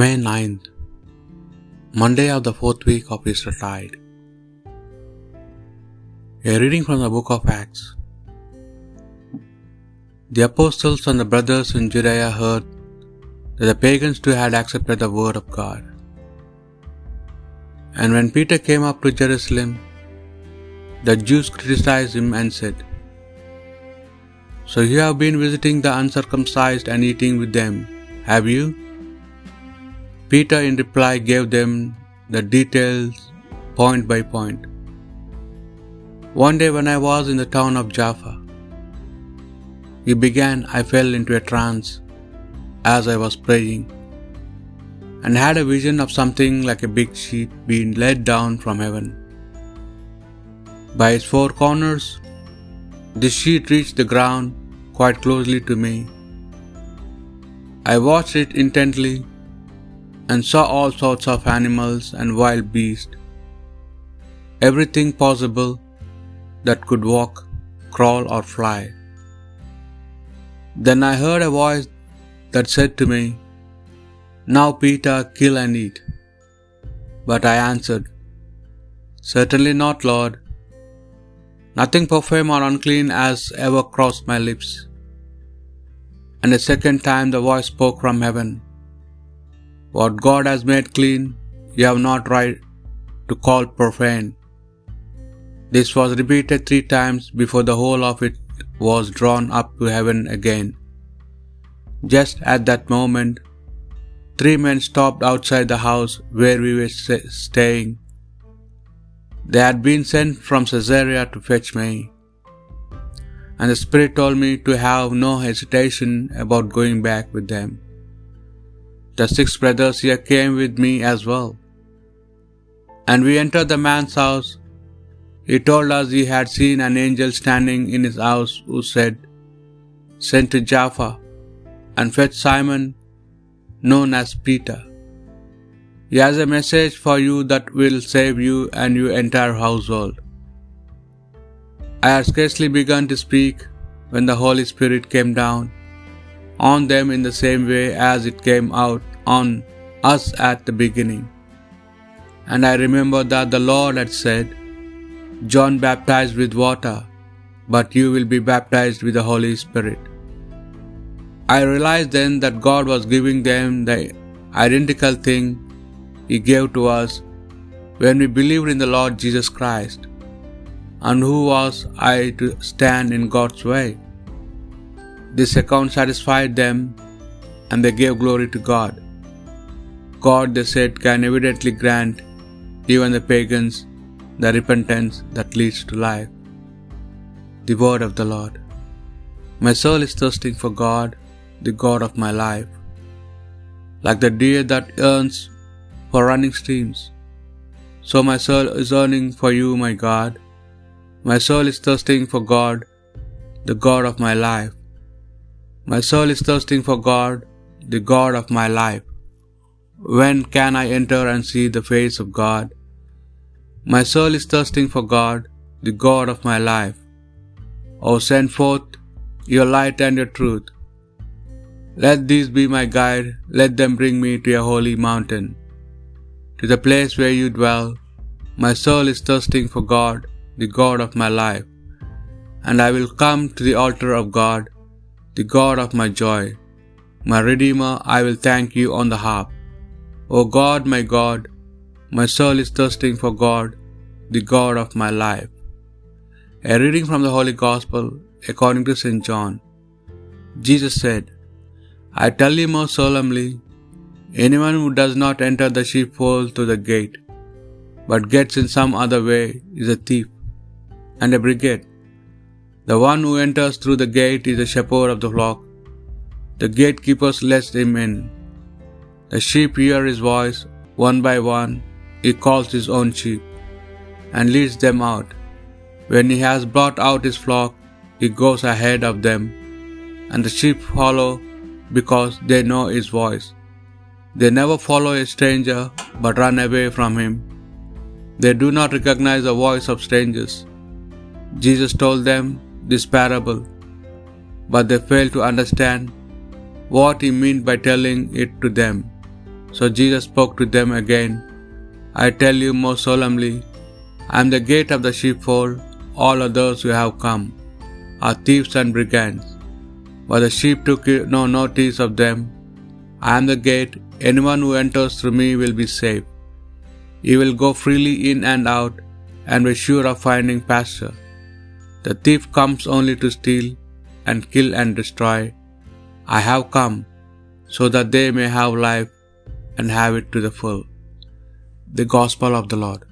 May 9th, Monday of the fourth week of Easter tide. A reading from the book of Acts. The apostles and the brothers in Judea heard that the pagans too had accepted the word of God. And when Peter came up to Jerusalem, the Jews criticized him and said, So you have been visiting the uncircumcised and eating with them, have you? Peter, in reply, gave them the details point by point. One day, when I was in the town of Jaffa, he began, I fell into a trance as I was praying, and had a vision of something like a big sheet being let down from heaven. By its four corners, the sheet reached the ground quite closely to me. I watched it intently and saw all sorts of animals and wild beasts, everything possible that could walk, crawl, or fly. Then I heard a voice that said to me, Now, Peter, kill and eat. But I answered, Certainly not, Lord. Nothing profane or unclean has ever crossed my lips. And a second time the voice spoke from heaven. What God has made clean, you have not right to call profane. This was repeated three times before the whole of it was drawn up to heaven again. Just at that moment, three men stopped outside the house where we were staying. They had been sent from Caesarea to fetch me. And the Spirit told me to have no hesitation about going back with them. The six brothers here came with me as well. And we entered the man's house. He told us he had seen an angel standing in his house who said, Send to Jaffa and fetch Simon, known as Peter. He has a message for you that will save you and your entire household. I had scarcely begun to speak when the Holy Spirit came down on them in the same way as it came out on us at the beginning. And I remember that the Lord had said, John baptized with water, but you will be baptized with the Holy Spirit. I realized then that God was giving them the identical thing He gave to us when we believed in the Lord Jesus Christ. And who was I to stand in God's way? This account satisfied them, and they gave glory to God. God, they said, can evidently grant even the pagans the repentance that leads to life. The word of the Lord. My soul is thirsting for God, the God of my life. Like the deer that yearns for running streams, so my soul is yearning for you, my God. My soul is thirsting for God, the God of my life. My soul is thirsting for God, the God of my life. When can I enter and see the face of God? My soul is thirsting for God, the God of my life. Oh, send forth your light and your truth. Let these be my guide, let them bring me to your holy mountain, to the place where you dwell. My soul is thirsting for God, the God of my life, and I will come to the altar of God, the God of my joy. My Redeemer, I will thank you on the harp. O God, my God, my soul is thirsting for God, the God of my life. A reading from the Holy Gospel according to St. John. Jesus said, I tell you most solemnly, anyone who does not enter the sheepfold through the gate, but gets in some other way, is a thief and a brigand. The one who enters through the gate is the shepherd of the flock. The gatekeepers let him in. The sheep hear his voice, one by one, he calls his own sheep, and leads them out. When he has brought out his flock, he goes ahead of them, and the sheep follow because they know his voice. They never follow a stranger, but run away from him. They do not recognize the voice of strangers. Jesus told them this parable, but they failed to understand what he meant by telling it to them. So Jesus spoke to them again I tell you most solemnly, I am the gate of the sheepfold. All others who have come are thieves and brigands, but the sheep took no notice of them. I am the gate. Anyone who enters through me will be saved. He will go freely in and out and be sure of finding pasture. The thief comes only to steal and kill and destroy. I have come so that they may have life and have it to the full. The Gospel of the Lord.